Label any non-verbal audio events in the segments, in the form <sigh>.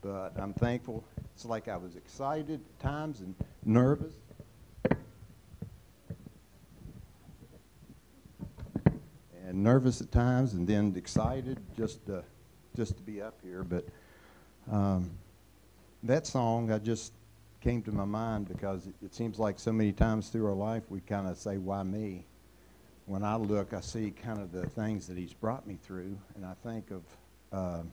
but I'm thankful. It's like I was excited at times and nervous. And nervous at times, and then excited just to, just to be up here. But um, that song, I just came to my mind because it, it seems like so many times through our life we kind of say, "Why me?" When I look, I see kind of the things that He's brought me through, and I think of. Um,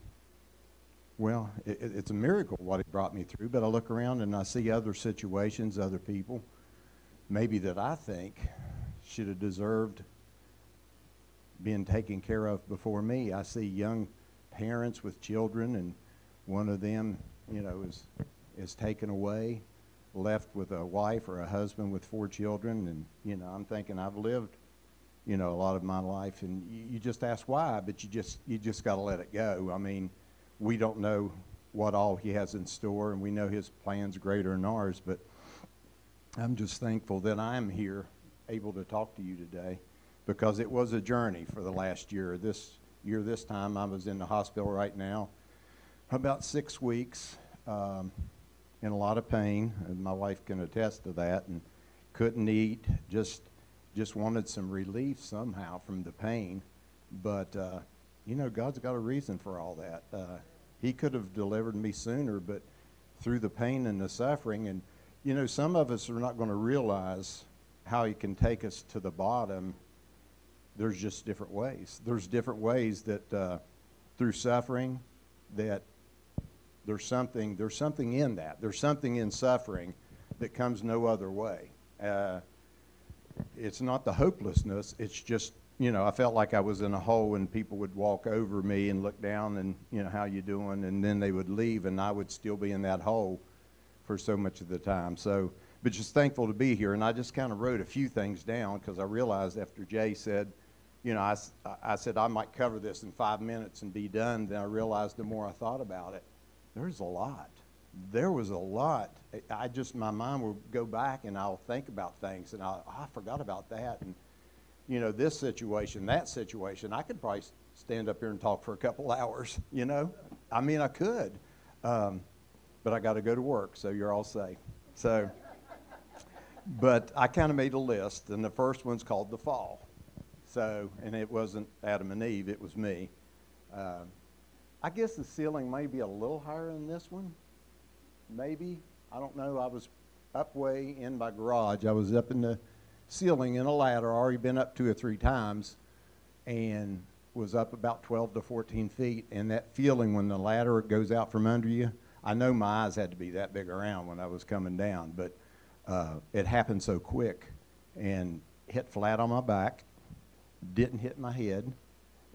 well, it, it's a miracle what he brought me through, but I look around and I see other situations, other people, maybe that I think should have deserved being taken care of before me. I see young parents with children, and one of them, you know, is is taken away, left with a wife or a husband with four children, and you know, I'm thinking I've lived, you know, a lot of my life, and you, you just ask why, but you just you just got to let it go. I mean we don't know what all he has in store, and we know his plans greater than ours. But I'm just thankful that I'm here, able to talk to you today, because it was a journey for the last year. This year, this time, I was in the hospital right now, about six weeks, um, in a lot of pain, and my wife can attest to that, and couldn't eat, just just wanted some relief somehow from the pain, but. Uh, you know, God's got a reason for all that. Uh, he could have delivered me sooner, but through the pain and the suffering, and you know, some of us are not going to realize how He can take us to the bottom. There's just different ways. There's different ways that uh, through suffering, that there's something. There's something in that. There's something in suffering that comes no other way. Uh, it's not the hopelessness. It's just you know, I felt like I was in a hole and people would walk over me and look down and, you know, how you doing? And then they would leave and I would still be in that hole for so much of the time. So, but just thankful to be here. And I just kind of wrote a few things down because I realized after Jay said, you know, I, I said I might cover this in five minutes and be done. Then I realized the more I thought about it, there's a lot. There was a lot. I just, my mind will go back and I'll think about things and I, I forgot about that. And, you know, this situation, that situation, I could probably stand up here and talk for a couple <laughs> hours, you know? I mean, I could. Um, but I got to go to work, so you're all safe. So, but I kind of made a list, and the first one's called The Fall. So, and it wasn't Adam and Eve, it was me. Uh, I guess the ceiling may be a little higher than this one. Maybe. I don't know. I was up way in my garage. I was up in the ceiling in a ladder, already been up two or three times, and was up about 12 to 14 feet. And that feeling when the ladder goes out from under you, I know my eyes had to be that big around when I was coming down, but uh, it happened so quick and hit flat on my back, didn't hit my head,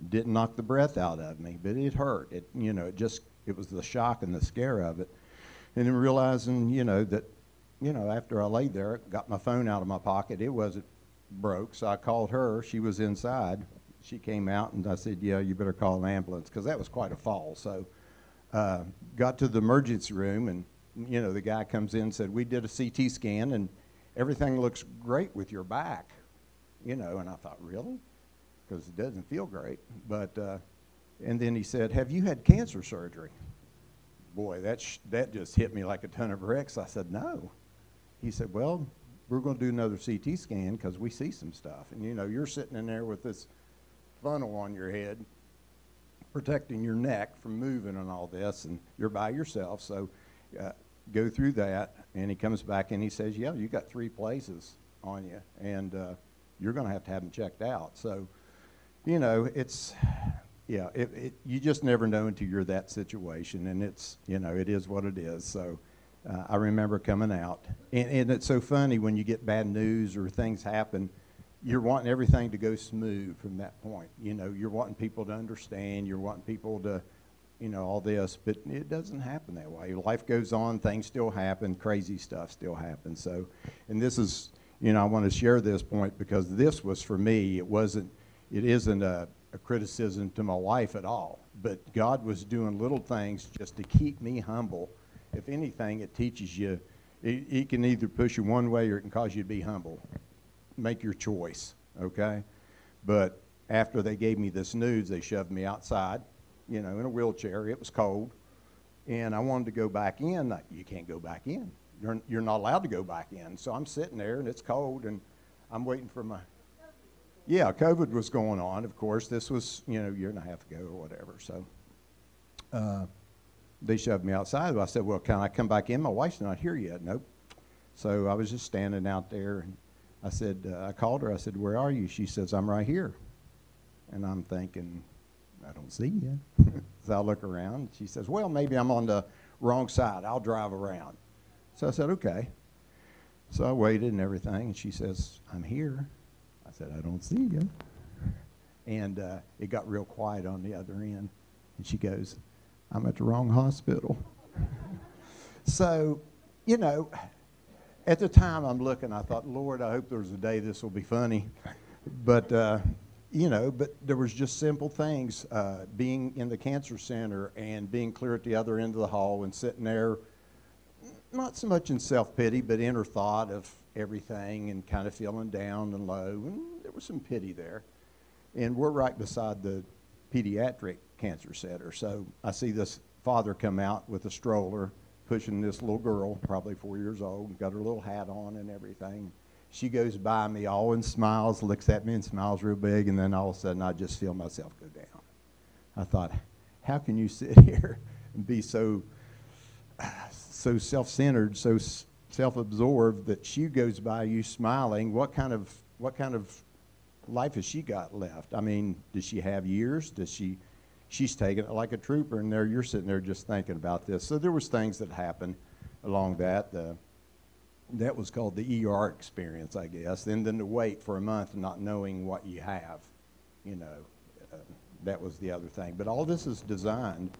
didn't knock the breath out of me, but it hurt. It, you know, it just, it was the shock and the scare of it. And then realizing, you know, that you know, after I laid there, got my phone out of my pocket. It wasn't broke, so I called her. She was inside. She came out, and I said, "Yeah, you better call an ambulance," because that was quite a fall. So, uh, got to the emergency room, and you know, the guy comes in and said, "We did a CT scan, and everything looks great with your back." You know, and I thought, "Really?" Because it doesn't feel great. But uh, and then he said, "Have you had cancer surgery?" Boy, that that just hit me like a ton of bricks. I said, "No." He said, well, we're going to do another CT scan because we see some stuff. And, you know, you're sitting in there with this funnel on your head protecting your neck from moving and all this, and you're by yourself. So uh, go through that. And he comes back and he says, yeah, you got three places on you, and uh, you're going to have to have them checked out. So, you know, it's, yeah, it, it, you just never know until you're that situation, and it's, you know, it is what it is. So, uh, I remember coming out. And, and it's so funny when you get bad news or things happen, you're wanting everything to go smooth from that point. You know, you're wanting people to understand, you're wanting people to, you know, all this, but it doesn't happen that way. Life goes on, things still happen, crazy stuff still happens. So, and this is, you know, I want to share this point because this was for me, it wasn't, it isn't a, a criticism to my wife at all, but God was doing little things just to keep me humble if anything, it teaches you, it, it can either push you one way or it can cause you to be humble. Make your choice, okay? But after they gave me this news, they shoved me outside, you know, in a wheelchair. It was cold. And I wanted to go back in. You can't go back in. You're, you're not allowed to go back in. So I'm sitting there and it's cold and I'm waiting for my. Yeah, COVID was going on, of course. This was, you know, a year and a half ago or whatever. So uh, they shoved me outside. I said, Well, can I come back in? My wife's not here yet. Nope. So I was just standing out there and I said, uh, I called her. I said, Where are you? She says, I'm right here. And I'm thinking, I don't see you. <laughs> so I look around. She says, Well, maybe I'm on the wrong side. I'll drive around. So I said, Okay. So I waited and everything. And she says, I'm here. I said, I don't see you. And uh, it got real quiet on the other end. And she goes, I'm at the wrong hospital. <laughs> so, you know, at the time I'm looking, I thought, Lord, I hope there's a day this will be funny. But, uh, you know, but there was just simple things. Uh, being in the cancer center and being clear at the other end of the hall and sitting there, not so much in self pity, but inner thought of everything and kind of feeling down and low. And there was some pity there. And we're right beside the pediatric cancer center. So I see this father come out with a stroller pushing this little girl, probably four years old, got her little hat on and everything. She goes by me all and smiles, looks at me and smiles real big, and then all of a sudden I just feel myself go down. I thought, how can you sit <laughs> here and be so so self-centered, so self-absorbed that she goes by you smiling? What kind of what kind of life has she got left? I mean, does she have years? Does she she's taking it like a trooper, and there you're sitting there just thinking about this. So there was things that happened along that. Uh, that was called the ER experience, I guess. And then to wait for a month not knowing what you have, you know, uh, that was the other thing. But all this is designed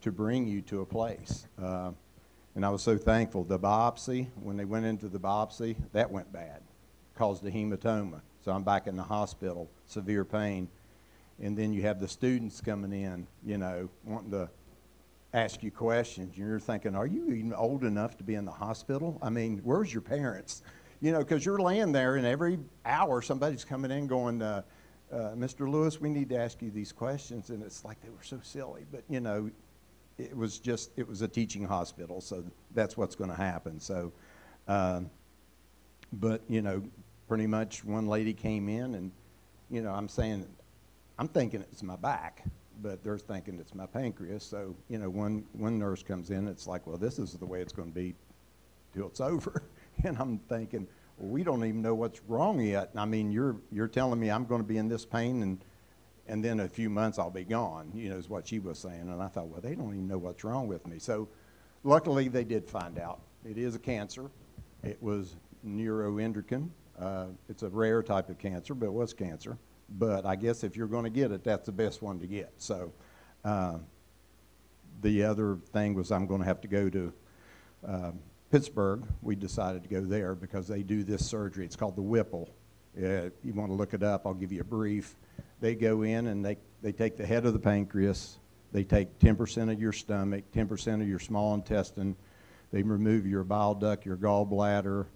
to bring you to a place. Uh, and I was so thankful. The biopsy, when they went into the biopsy, that went bad, caused a hematoma. So I'm back in the hospital, severe pain and then you have the students coming in, you know, wanting to ask you questions. And you're thinking, are you even old enough to be in the hospital? I mean, where's your parents? You know, because you're laying there, and every hour somebody's coming in going, uh, uh, Mr. Lewis, we need to ask you these questions. And it's like they were so silly. But, you know, it was just, it was a teaching hospital, so that's what's going to happen. So, um, but, you know, pretty much one lady came in, and, you know, I'm saying, I'm thinking it's my back, but they're thinking it's my pancreas. So, you know, one, one nurse comes in, it's like, well, this is the way it's going to be till it's <laughs> over. and I'm thinking, well, we don't even know what's wrong yet. I mean, you're, you're telling me I'm going to be in this pain and, and then a few months I'll be gone, you know, is what she was saying. And I thought, well, they don't even know what's wrong with me. So luckily they did find out. It is a cancer. It was neuroendocrine. Uh, it's a rare type of cancer, but it was cancer. But I guess if you're going to get it, that's the best one to get. So uh, the other thing was I'm going to have to go to uh, Pittsburgh. We decided to go there because they do this surgery. It's called the Whipple. Uh, you want to look it up, I'll give you a brief. They go in and they, they take the head of the pancreas, they take 10% of your stomach, 10% of your small intestine, they remove your bile duct, your gallbladder,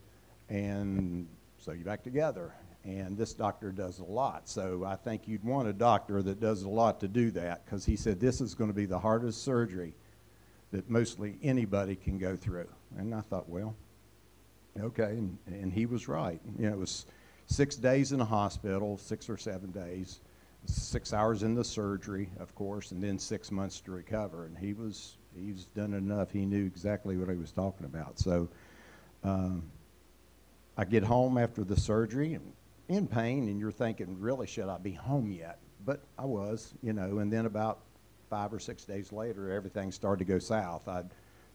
and sew you back together and this doctor does a lot. So I think you'd want a doctor that does a lot to do that because he said this is going to be the hardest surgery that mostly anybody can go through. And I thought, well, okay, and, and he was right. You know, it was six days in the hospital, six or seven days, six hours in the surgery, of course, and then six months to recover. And he was he's done enough. He knew exactly what he was talking about. So. Um, I get home after the surgery, and in pain and you're thinking, really, should I be home yet? But I was, you know, and then about five or six days later, everything started to go south. I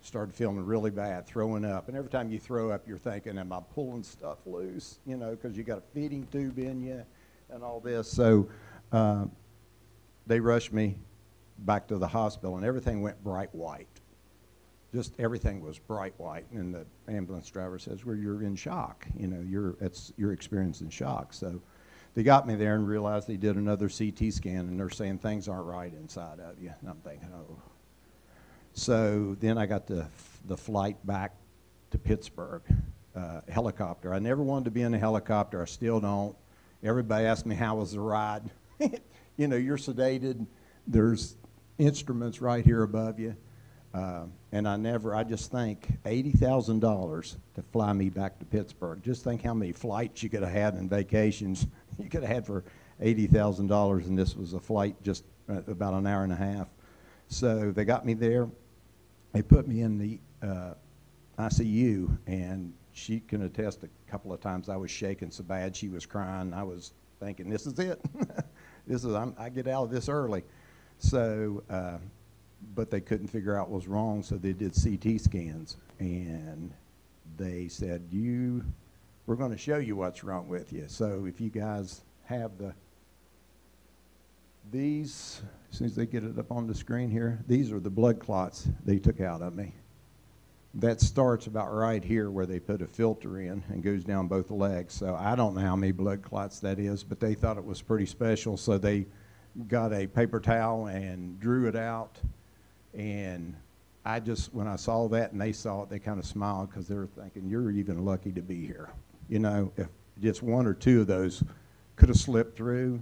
started feeling really bad, throwing up. And every time you throw up, you're thinking, am I pulling stuff loose? You know, because you got a feeding tube in you and all this. So uh, they rushed me back to the hospital, and everything went bright white just everything was bright white. And the ambulance driver says, "Well, you're in shock. You know, you're it's you're experiencing shock." So they got me there and realized they did another CT scan, and they're saying things aren't right inside of you. And I'm thinking, oh. So then I got the the flight back to Pittsburgh, uh, helicopter. I never wanted to be in a helicopter. I still don't. Everybody asked me how was the ride. <laughs> you know, you're sedated. There's instruments right here above you Uh, and I never, I just think $80,000 to fly me back to Pittsburgh. Just think how many flights you could have had and vacations <laughs> you could have had for $80,000, and this was a flight just uh, about an hour and a half. So they got me there. They put me in the uh, ICU, and she can attest a couple of times I was shaking so bad she was crying. I was thinking, this is it. <laughs> this is I'm, i get out of this early. So, uh, but they couldn't figure out what was wrong, so they did CT scans, and they said, you, we're going to show you what's wrong with you. So if you guys have the these, as soon as they get it up on the screen here, these are the blood clots they took out of me. That starts about right here where they put a filter in and goes down both legs. So I don't know how many blood clots that is, but they thought it was pretty special. So they got a paper towel and drew it out. And I just, when I saw that and they saw it, they kind of smiled because they were thinking, you're even lucky to be here. You know, if just one or two of those could have slipped through,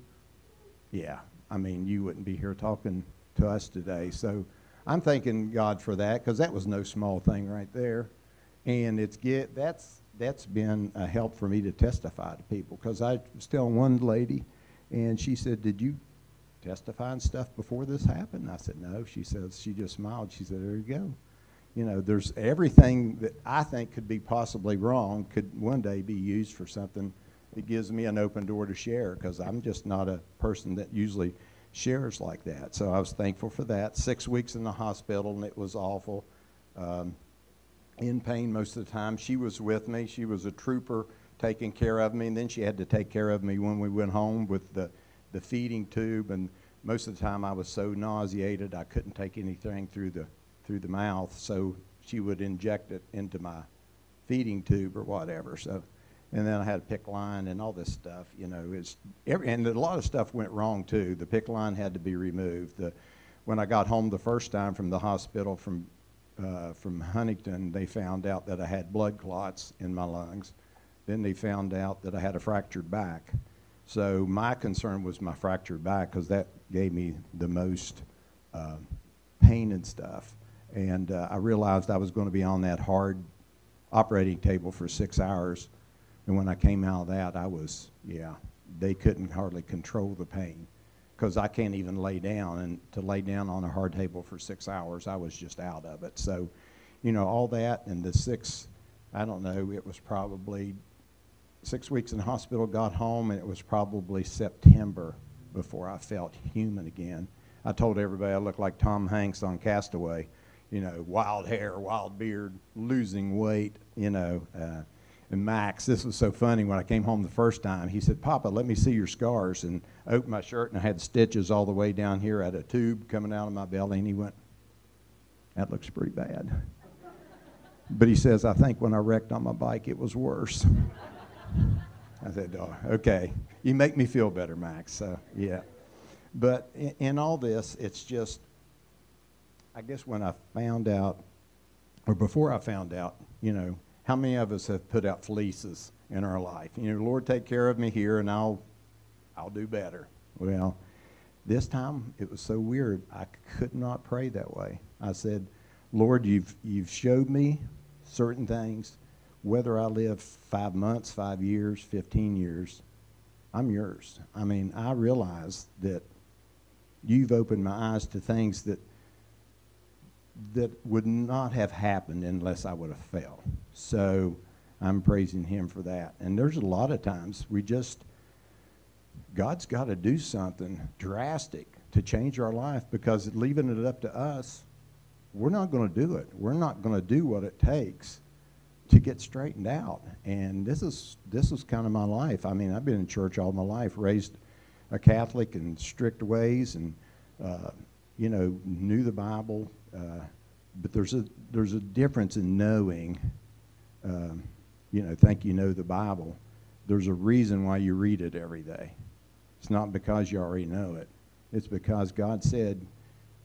yeah, I mean, you wouldn't be here talking to us today. So I'm thanking God for that because that was no small thing right there. And it's get that's that's been a help for me to testify to people because I was telling one lady, and she said, "Did you testify and stuff before this happened?" I said, "No." She says she just smiled. She said, "There you go." You know, there's everything that I think could be possibly wrong could one day be used for something it gives me an open door to share because I'm just not a person that usually shares like that. So I was thankful for that. Six weeks in the hospital, and it was awful. Um, in pain most of the time. She was with me. She was a trooper taking care of me, and then she had to take care of me when we went home with the, the feeding tube. And most of the time, I was so nauseated I couldn't take anything through the through the mouth. So she would inject it into my feeding tube or whatever. So and then I had a PICC line and all this stuff. You know, it's every, and a lot of stuff went wrong too. The PICC line had to be removed. The, when I got home the first time from the hospital from uh, from Huntington, they found out that I had blood clots in my lungs. Then they found out that I had a fractured back. So my concern was my fractured back because that gave me the most uh, pain and stuff. And uh, I realized I was going to be on that hard operating table for six hours and when I came out of that, I was, yeah, they couldn't hardly control the pain because I can't even lay down. And to lay down on a hard table for six hours, I was just out of it. So, you know, all that and the six, I don't know, it was probably six weeks in the hospital, got home, and it was probably September before I felt human again. I told everybody I looked like Tom Hanks on Cast Away, you know, wild hair, wild beard, losing weight, you know. Uh, and Max, this was so funny when I came home the first time. He said, Papa, let me see your scars. And I opened my shirt and I had stitches all the way down here. at a tube coming out of my belly. And he went, That looks pretty bad. But he says, I think when I wrecked on my bike, it was worse. <laughs> I said, oh, okay. You make me feel better, Max. So, yeah. But in, in all this, it's just, I guess when I found out, or before I found out, you know, how many of us have put out fleeces in our life? You know, Lord, take care of me here, and I'll, I'll do better. Well, this time it was so weird. I could not pray that way. I said, Lord, you've you've showed me certain things. Whether I live five months, five years, fifteen years, I'm yours. I mean, I realize that you've opened my eyes to things that that would not have happened unless I would have fell. So I'm praising him for that. And there's a lot of times we just, God's got to do something drastic to change our life because leaving it up to us, we're not going to do it. We're not going to do what it takes to get straightened out. And this is this is kind of my life. I mean, I've been in church all my life, raised a Catholic in strict ways, and uh, you know, knew the Bible, uh, but there's a there's a difference in knowing. Um, you know, think you know the Bible. There's a reason why you read it every day. It's not because you already know it. It's because God said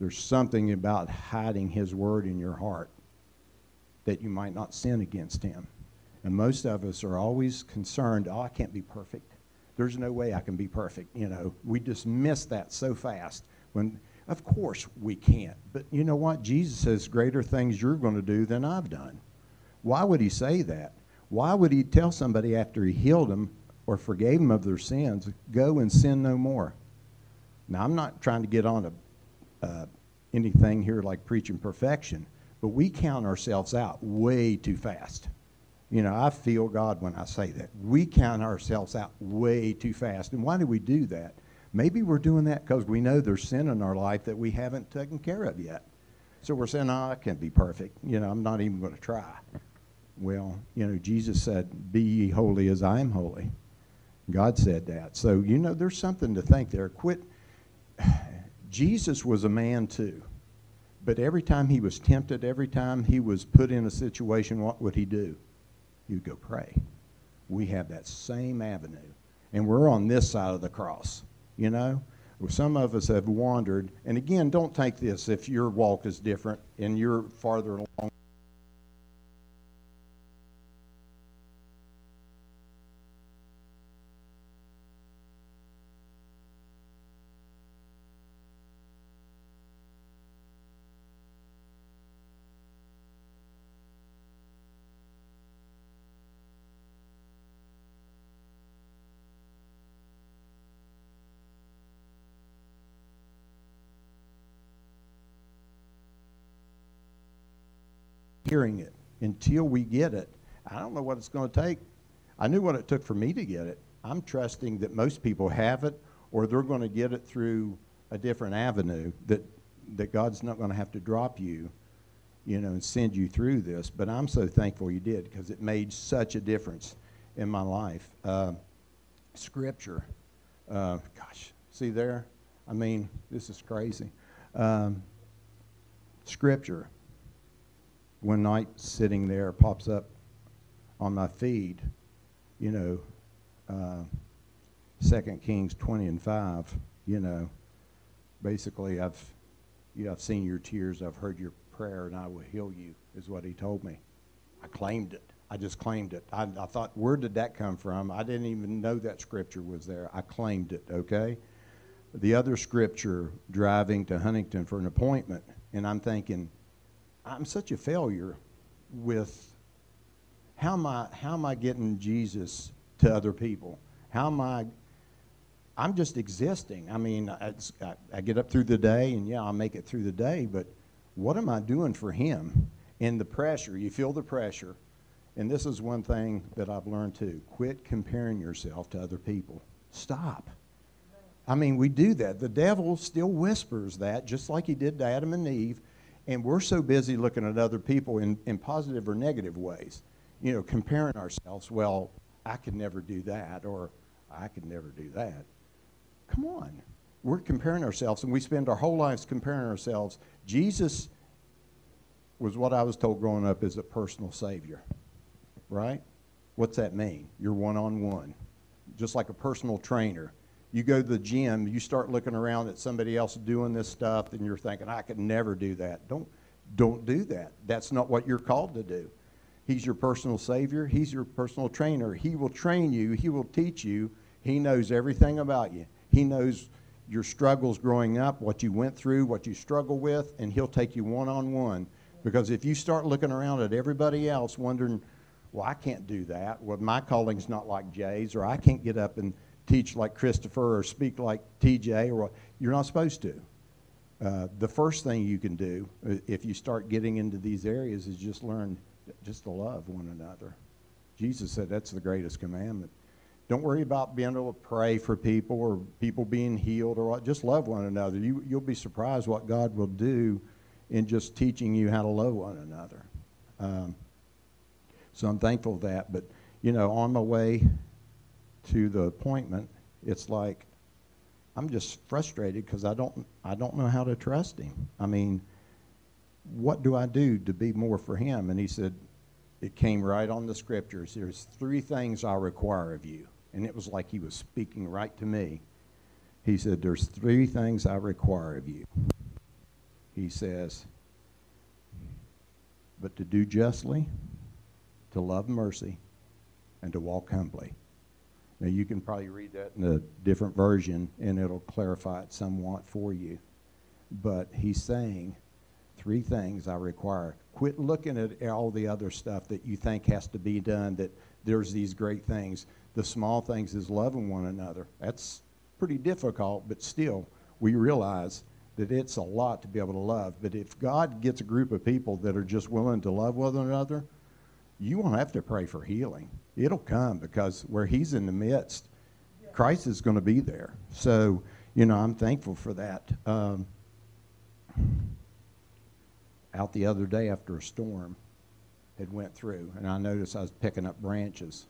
there's something about hiding His word in your heart that you might not sin against Him. And most of us are always concerned, oh, I can't be perfect. There's no way I can be perfect. You know, we just miss that so fast when Of course we can't. But you know what? Jesus says, Greater things you're going to do than I've done. Why would he say that? Why would he tell somebody after he healed them or forgave them of their sins, go and sin no more? Now, I'm not trying to get on a, uh, anything here like preaching perfection, but we count ourselves out way too fast. You know, I feel God when I say that. We count ourselves out way too fast. And why do we do that? Maybe we're doing that because we know there's sin in our life that we haven't taken care of yet. So we're saying, oh, I can't be perfect. You know, I'm not even going to try. Well, you know, Jesus said, Be ye holy as I am holy. God said that. So, you know, there's something to think there. Quit. <sighs> Jesus was a man too. But every time he was tempted, every time he was put in a situation, what would he do? He'd go pray. We have that same avenue. And we're on this side of the cross, you know? Some of us have wandered. And again, don't take this if your walk is different and you're farther along hearing it until we get it. I don't know what it's going to take. I knew what it took for me to get it. I'm trusting that most people have it or they're going to get it through a different avenue that that God's not going to have to drop you, you know, and send you through this. But I'm so thankful you did because it made such a difference in my life. Uh, scripture, uh, gosh, see there? I mean, this is crazy. Um, scripture one night sitting there pops up on my feed, you know, uh, 2 Kings 20 and 5, you know, basically I've, you know, I've seen your tears, I've heard your prayer, and I will heal you, is what he told me. I claimed it. I just claimed it. I, I thought, where did that come from? I didn't even know that scripture was there. I claimed it, okay? The other scripture, driving to Huntington for an appointment, and I'm thinking, I'm such a failure with how am I how am I getting Jesus to other people? How am I? I'm just existing. I mean, I, I, get up through the day, and yeah, I'll make it through the day. But what am I doing for Him? And the pressure, you feel the pressure. And this is one thing that I've learned too: quit comparing yourself to other people. Stop. I mean, we do that. The devil still whispers that, just like he did to Adam and Eve. And we're so busy looking at other people in, in positive or negative ways, you know, comparing ourselves. Well, I could never do that, or I could never do that. Come on. We're comparing ourselves, and we spend our whole lives comparing ourselves. Jesus was what I was told growing up is a personal savior, right? What's that mean? You're one on one, just like a personal trainer you go to the gym, you start looking around at somebody else doing this stuff, and you're thinking, I could never do that. Don't, don't do that. That's not what you're called to do. He's your personal Savior, He's your personal trainer. He will train you, He will teach you. He knows everything about you. He knows your struggles growing up, what you went through, what you struggle with, and He'll take you one on one. Because if you start looking around at everybody else wondering, well, I can't do that, well, my calling's not like Jay's, or I can't get up and teach like Christopher or speak like TJ, or you're not supposed to. Uh, the first thing you can do uh, if you start getting into these areas is just learn just to love one another. Jesus said that's the greatest commandment. Don't worry about being able to pray for people or people being healed or what. Just love one another. You, you'll be surprised what God will do in just teaching you how to love one another. Um, so I'm thankful for that. But, you know, on my way to the appointment, it's like I'm just frustrated because I don't I don't know how to trust him. I mean, what do I do to be more for him? And he said, it came right on the scriptures. There's three things I require of you. And it was like he was speaking right to me. He said, There's three things I require of you. He says, But to do justly, to love mercy, and to walk humbly. Now, you can probably read that in a different version, and it'll clarify it somewhat for you. But he's saying three things I require. Quit looking at all the other stuff that you think has to be done, that there's these great things. The small things is loving one another. That's pretty difficult, but still, we realize that it's a lot to be able to love. But if God gets a group of people that are just willing to love one another, you won't have to pray for healing. It'll come because where He's in the midst, Christ is going to be there. So, you know, I'm thankful for that. Um, out the other day after a storm had went through, and I noticed I was picking up branches.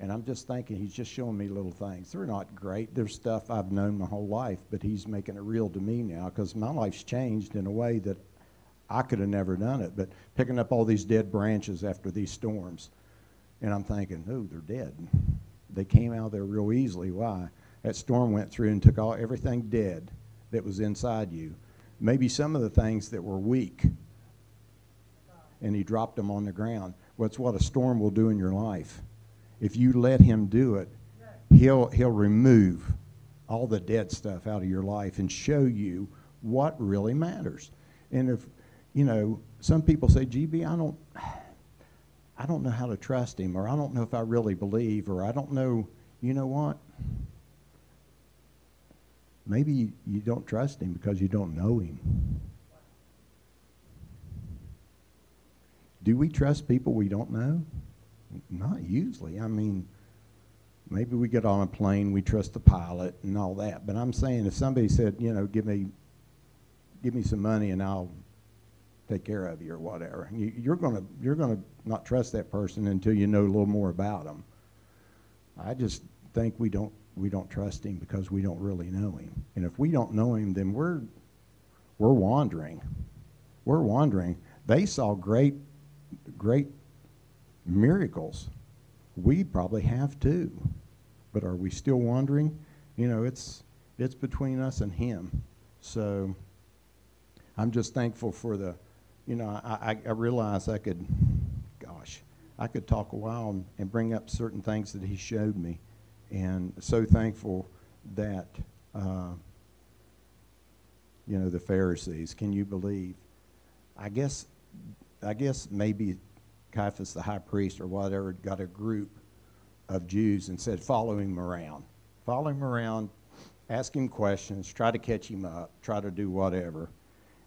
And I'm just thinking he's just showing me little things. They're not great. There's stuff I've known my whole life, but he's making it real to me now because my life's changed in a way that I could have never done it. But picking up all these dead branches after these storms, and I'm thinking, oh, they're dead. They came out of there real easily. Why? That storm went through and took all everything dead that was inside you. Maybe some of the things that were weak, and he dropped them on the ground. Well, what a storm will do in your life if you let him do it, he'll, he'll remove all the dead stuff out of your life and show you what really matters. And if, you know, some people say, GB, I don't, I don't know how to trust him, or I don't know if I really believe, or I don't know, you know what? Maybe you don't trust him because you don't know him. Do we trust people we don't know? Not usually. I mean, maybe we get on a plane, we trust the pilot and all that. But I'm saying if somebody said, you know, give me, give me some money and I'll take care of you or whatever, you, you're gonna you're gonna not trust that person until you know a little more about them. I just think we don't we don't trust him because we don't really know him. And if we don't know him, then we're we're wandering. We're wandering. They saw great great miracles. We probably have too. But are we still wandering? You know, it's it's between us and him. So I'm just thankful for the, you know, I, I, realize I could, gosh, I could talk a while and, and bring up certain things that he showed me. And so thankful that, uh, you know, the Pharisees, can you believe? I guess, I guess maybe Caiaphas, the high priest or whatever, got a group of Jews and said, follow him around. Follow him around, ask him questions, try to catch him up, try to do whatever.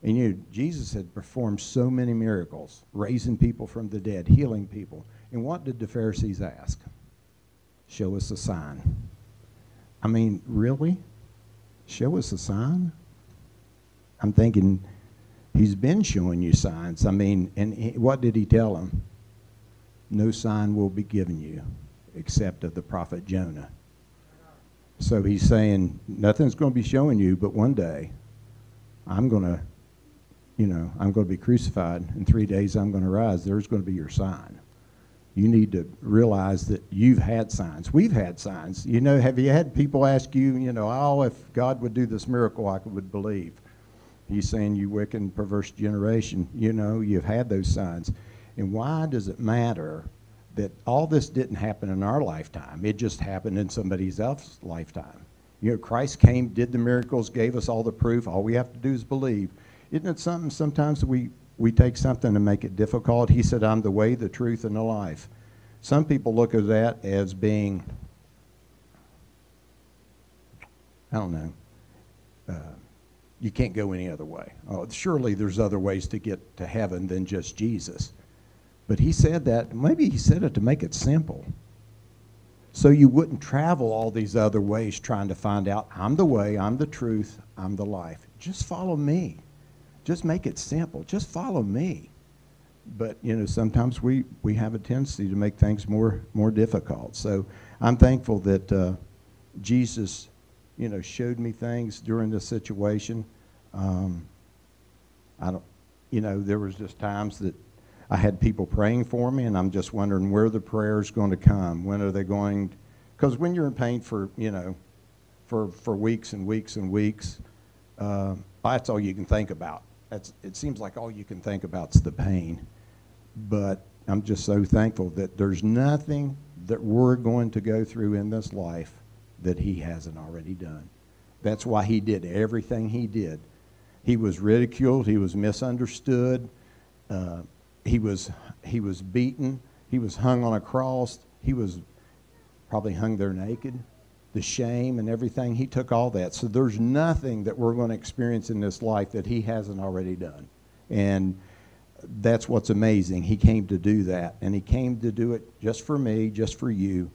And you know, Jesus had performed so many miracles, raising people from the dead, healing people. And what did the Pharisees ask? Show us a sign. I mean, really? Show us a sign? I'm thinking, he's been showing you signs. I mean, and he, what did he tell them? no sign will be given you except of the prophet Jonah. So he's saying, nothing's going to be showing you, but one day I'm going to, you know, I'm going to be crucified. In three days I'm going to rise. There's going to be your sign. You need to realize that you've had signs. We've had signs. You know, have you had people ask you, you know, oh, if God would do this miracle, I would believe. He's saying, you wicked and perverse generation, you know, you've had those signs. And why does it matter that all this didn't happen in our lifetime? It just happened in somebody else's lifetime. You know, Christ came, did the miracles, gave us all the proof. All we have to do is believe. Isn't it something sometimes we, we take something and make it difficult? He said, I'm the way, the truth, and the life. Some people look at that as being, I don't know, uh, you can't go any other way. Oh, surely there's other ways to get to heaven than just Jesus. But he said that, maybe he said it to make it simple. So you wouldn't travel all these other ways trying to find out, I'm the way, I'm the truth, I'm the life. Just follow me. Just make it simple. Just follow me. But, you know, sometimes we, we have a tendency to make things more, more difficult. So I'm thankful that uh, Jesus, you know, showed me things during this situation. Um, I don't, you know, there was just times that I had people praying for me, and I'm just wondering where the prayer is going to come. When are they going? Because when you're in pain for you know, for for weeks and weeks and weeks, uh, that's all you can think about. That's it seems like all you can think about is the pain. But I'm just so thankful that there's nothing that we're going to go through in this life that He hasn't already done. That's why He did everything He did He was ridiculed. He was misunderstood. Uh, he was he was beaten. He was hung on a cross. He was probably hung there naked. The shame and everything. He took all that. So there's nothing that we're going to experience in this life that he hasn't already done. And that's what's amazing. He came to do that. And he came to do it just for me, just for you.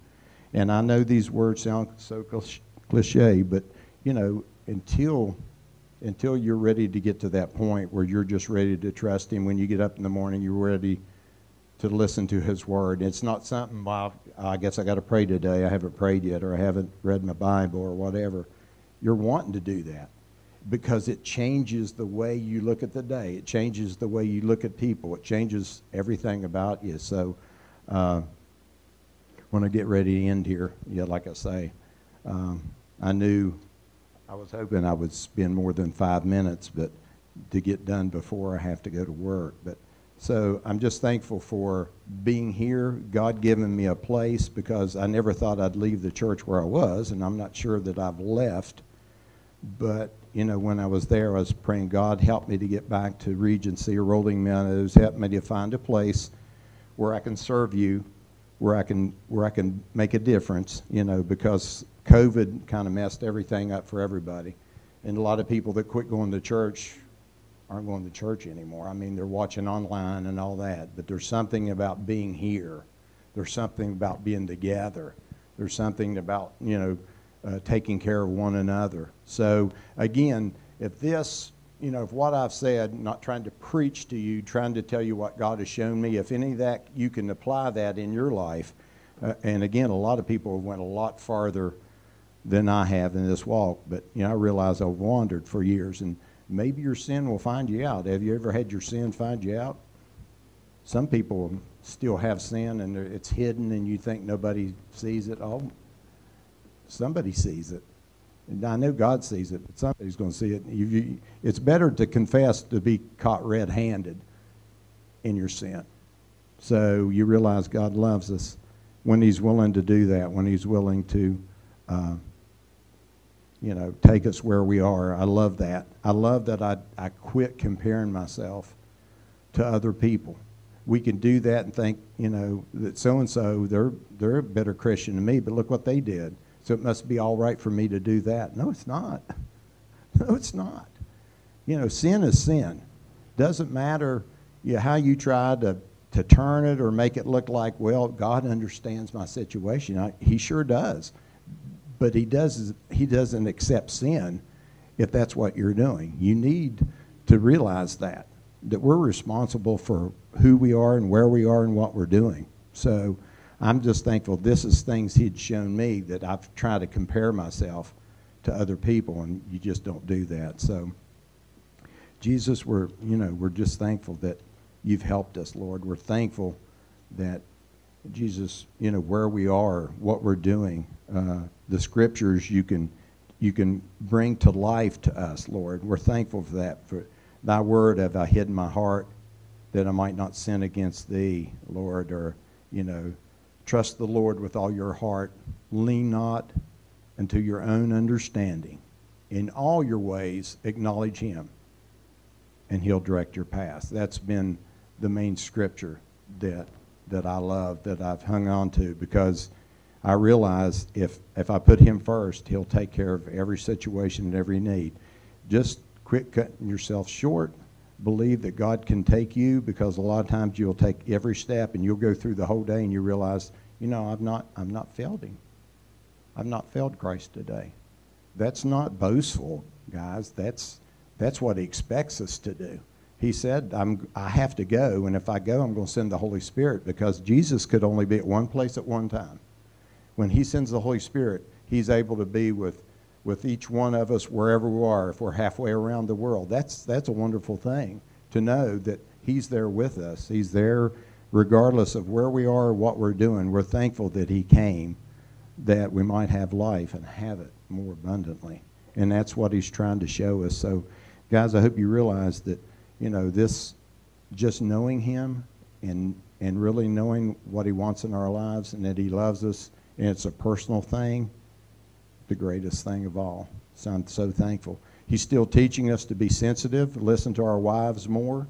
And I know these words sound so cliche, but you know, until until you're ready to get to that point where you're just ready to trust him when you get up in the morning, you're ready to listen to his word. It's not something, well, I guess I got to pray today. I haven't prayed yet, or I haven't read my Bible, or whatever. You're wanting to do that because it changes the way you look at the day. It changes the way you look at people. It changes everything about you. So, uh, when I get ready to end here, yeah, like I say, um, I knew I was hoping I would spend more than five minutes, but to get done before I have to go to work. But so I'm just thankful for being here, God giving me a place because I never thought I'd leave the church where I was, and I'm not sure that I've left. But you know, when I was there, I was praying, God, help me to get back to Regency or Rolling Meadows. Help me to find a place where I can serve you where I can where I can make a difference, you know, because COVID kind of messed everything up for everybody. And a lot of people that quit going to church aren't going to church anymore. I mean, they're watching online and all that, but there's something about being here. There's something about being together. There's something about, you know, uh, taking care of one another. So, again, if this you know, if what I've said, not trying to preach to you, trying to tell you what God has shown me, if any of that, you can apply that in your life. Uh, and again, a lot of people have went a lot farther than I have in this walk, but, you know, I realize I've wandered for years, and maybe your sin will find you out. Have you ever had your sin find you out? Some people still have sin and it's hidden, and you think nobody sees it. Oh, somebody sees it. And I know God sees it, but somebody's going to see it. You, you, it's better to confess to be caught red handed in your sin. So you realize God loves us when He's willing to do that, when He's willing to, uh, you know, take us where we are. I love that. I love that I, I quit comparing myself to other people. We can do that and think, you know, that so and so they're they're a better Christian than me, but look what they did so it must be all right for me to do that. No, it's not. <laughs> No, it's not. You know, sin is sin. Doesn't matter you know, how you try to, to turn it or make it look like, well, God understands my situation. I, he sure does. But he, does, he doesn't accept sin if that's what you're doing. You need to realize that, that we're responsible for who we are and where we are and what we're doing. So, I'm just thankful this is things he'd shown me that I've tried to compare myself to other people, and you just don't do that. So, Jesus, we're you know we're just thankful that you've helped us, Lord. We're thankful that Jesus, you know where we are, what we're doing, uh, the scriptures you can you can bring to life to us, Lord. We're thankful for that. For Thy word have I hid in my heart that I might not sin against Thee, Lord, or you know Trust the Lord with all your heart. Lean not unto your own understanding. In all your ways, acknowledge Him, and He'll direct your path. That's been the main scripture that that I love, that I've hung on to, because I realize if if I put Him first, He'll take care of every situation and every need. Just quit cutting yourself short believe that God can take you because a lot of times you'll take every step and you'll go through the whole day and you realize, you know, I've not, I've not failed him. I've not failed Christ today. That's not boastful, guys. That's, that's what he expects us to do. He said, I'm, I have to go, and if I go, I'm going to send the Holy Spirit because Jesus could only be at one place at one time. When he sends the Holy Spirit, he's able to be with with each one of us wherever we are, if we're halfway around the world. That's, that's a wonderful thing to know that He's there with us. He's there regardless of where we are or what we're doing. We're thankful that He came that we might have life and have it more abundantly. And that's what He's trying to show us. So, guys, I hope you realize that, you know, this just knowing Him and, and really knowing what He wants in our lives and that He loves us and it's a personal thing the greatest thing of all. So I'm so thankful. He's still teaching us to be sensitive, listen to our wives more.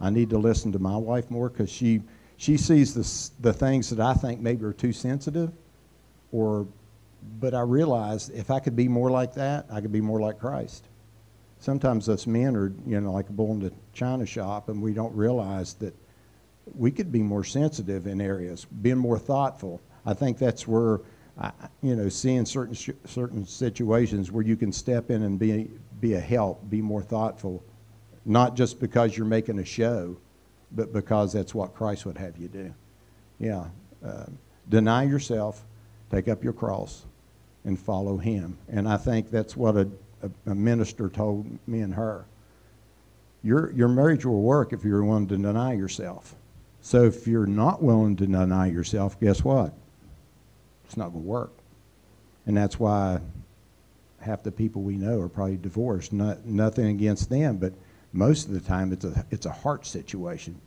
I need to listen to my wife more because she, she sees the, the things that I think maybe are too sensitive or but I realize if I could be more like that, I could be more like Christ. Sometimes us men are, you know, like a bull in the china shop, and we don't realize that we could be more sensitive in areas, being more thoughtful. I think that's where, I, you know, seeing certain certain situations where you can step in and be be a help, be more thoughtful, not just because you're making a show, but because that's what Christ would have you do. Yeah, uh, deny yourself, take up your cross, and follow Him. And I think that's what a, a, a minister told me and her. Your, your marriage will work if you're willing to deny yourself. So if you're not willing to deny yourself, guess what? It's not going to work. And that's why half the people we know are probably divorced. Not, nothing against them, but most of the time it's a, it's a heart situation.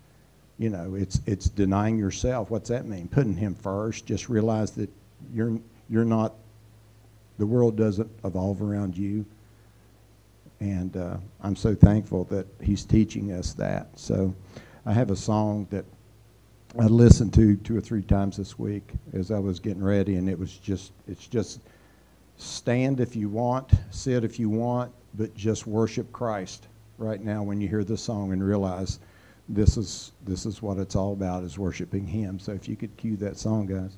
You know, it's, it's denying yourself. What's that mean? Putting him first. Just realize that you're, you're not, the world doesn't evolve around you. And uh, I'm so thankful that he's teaching us that. So I have a song that I listened to two or three times this week as I was getting ready, and it was just, it's just stand if you want, sit if you want, but just worship Christ right now when you hear this song and realize this is this is what it's all about is worshiping Him. So if you could cue that song, guys.